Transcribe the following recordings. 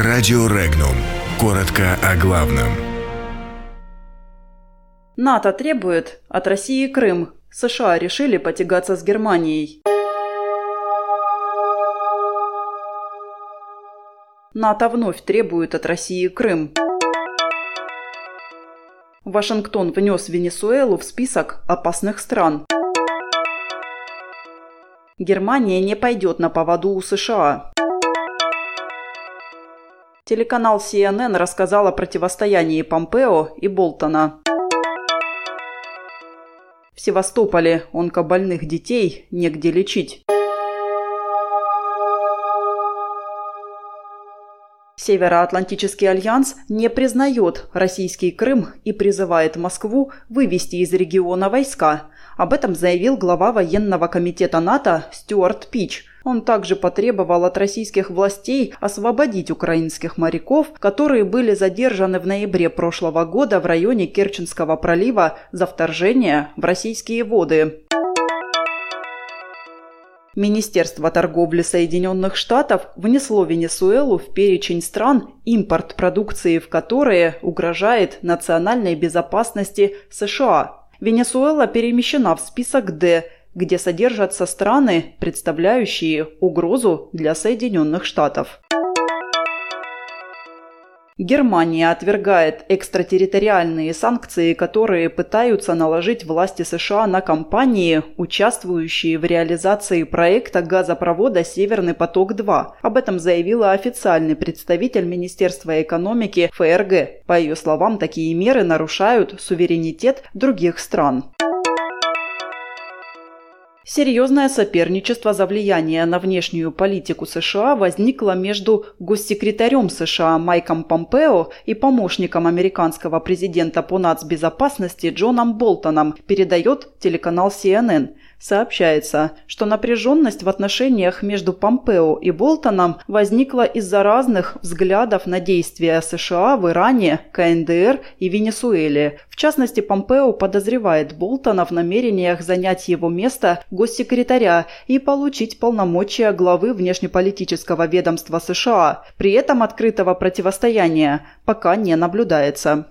Радио Регнум. Коротко о главном. НАТО требует от России Крым. США решили потягаться с Германией. НАТО вновь требует от России Крым. Вашингтон внес Венесуэлу в список опасных стран. Германия не пойдет на поводу у США. Телеканал CNN рассказал о противостоянии Помпео и Болтона. В Севастополе онкобольных детей негде лечить. Североатлантический альянс не признает российский Крым и призывает Москву вывести из региона войска. Об этом заявил глава военного комитета НАТО Стюарт Пич. Он также потребовал от российских властей освободить украинских моряков, которые были задержаны в ноябре прошлого года в районе Керченского пролива за вторжение в российские воды. Министерство торговли Соединенных Штатов внесло Венесуэлу в перечень стран, импорт продукции в которые угрожает национальной безопасности США. Венесуэла перемещена в список «Д», где содержатся страны, представляющие угрозу для Соединенных Штатов. Германия отвергает экстратерриториальные санкции, которые пытаются наложить власти США на компании, участвующие в реализации проекта газопровода «Северный поток-2». Об этом заявила официальный представитель Министерства экономики ФРГ. По ее словам, такие меры нарушают суверенитет других стран. Серьезное соперничество за влияние на внешнюю политику США возникло между госсекретарем США Майком Помпео и помощником американского президента по нацбезопасности Джоном Болтоном, передает телеканал CNN. Сообщается, что напряженность в отношениях между Помпео и Болтоном возникла из-за разных взглядов на действия США в Иране, КНДР и Венесуэле. В частности, Помпео подозревает Болтона в намерениях занять его место госсекретаря и получить полномочия главы внешнеполитического ведомства США. При этом открытого противостояния пока не наблюдается.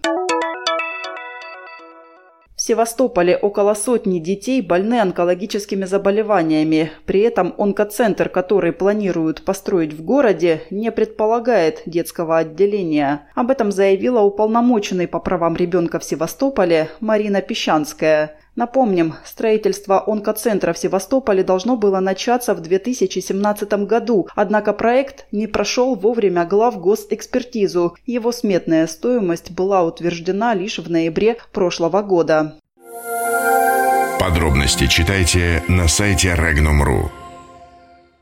В Севастополе около сотни детей больны онкологическими заболеваниями. При этом онкоцентр, который планируют построить в городе, не предполагает детского отделения. Об этом заявила уполномоченный по правам ребенка в Севастополе Марина Песчанская. Напомним, строительство онкоцентра в Севастополе должно было начаться в 2017 году, однако проект не прошел вовремя глав госэкспертизу. Его сметная стоимость была утверждена лишь в ноябре прошлого года. Подробности читайте на сайте Regnum.ru.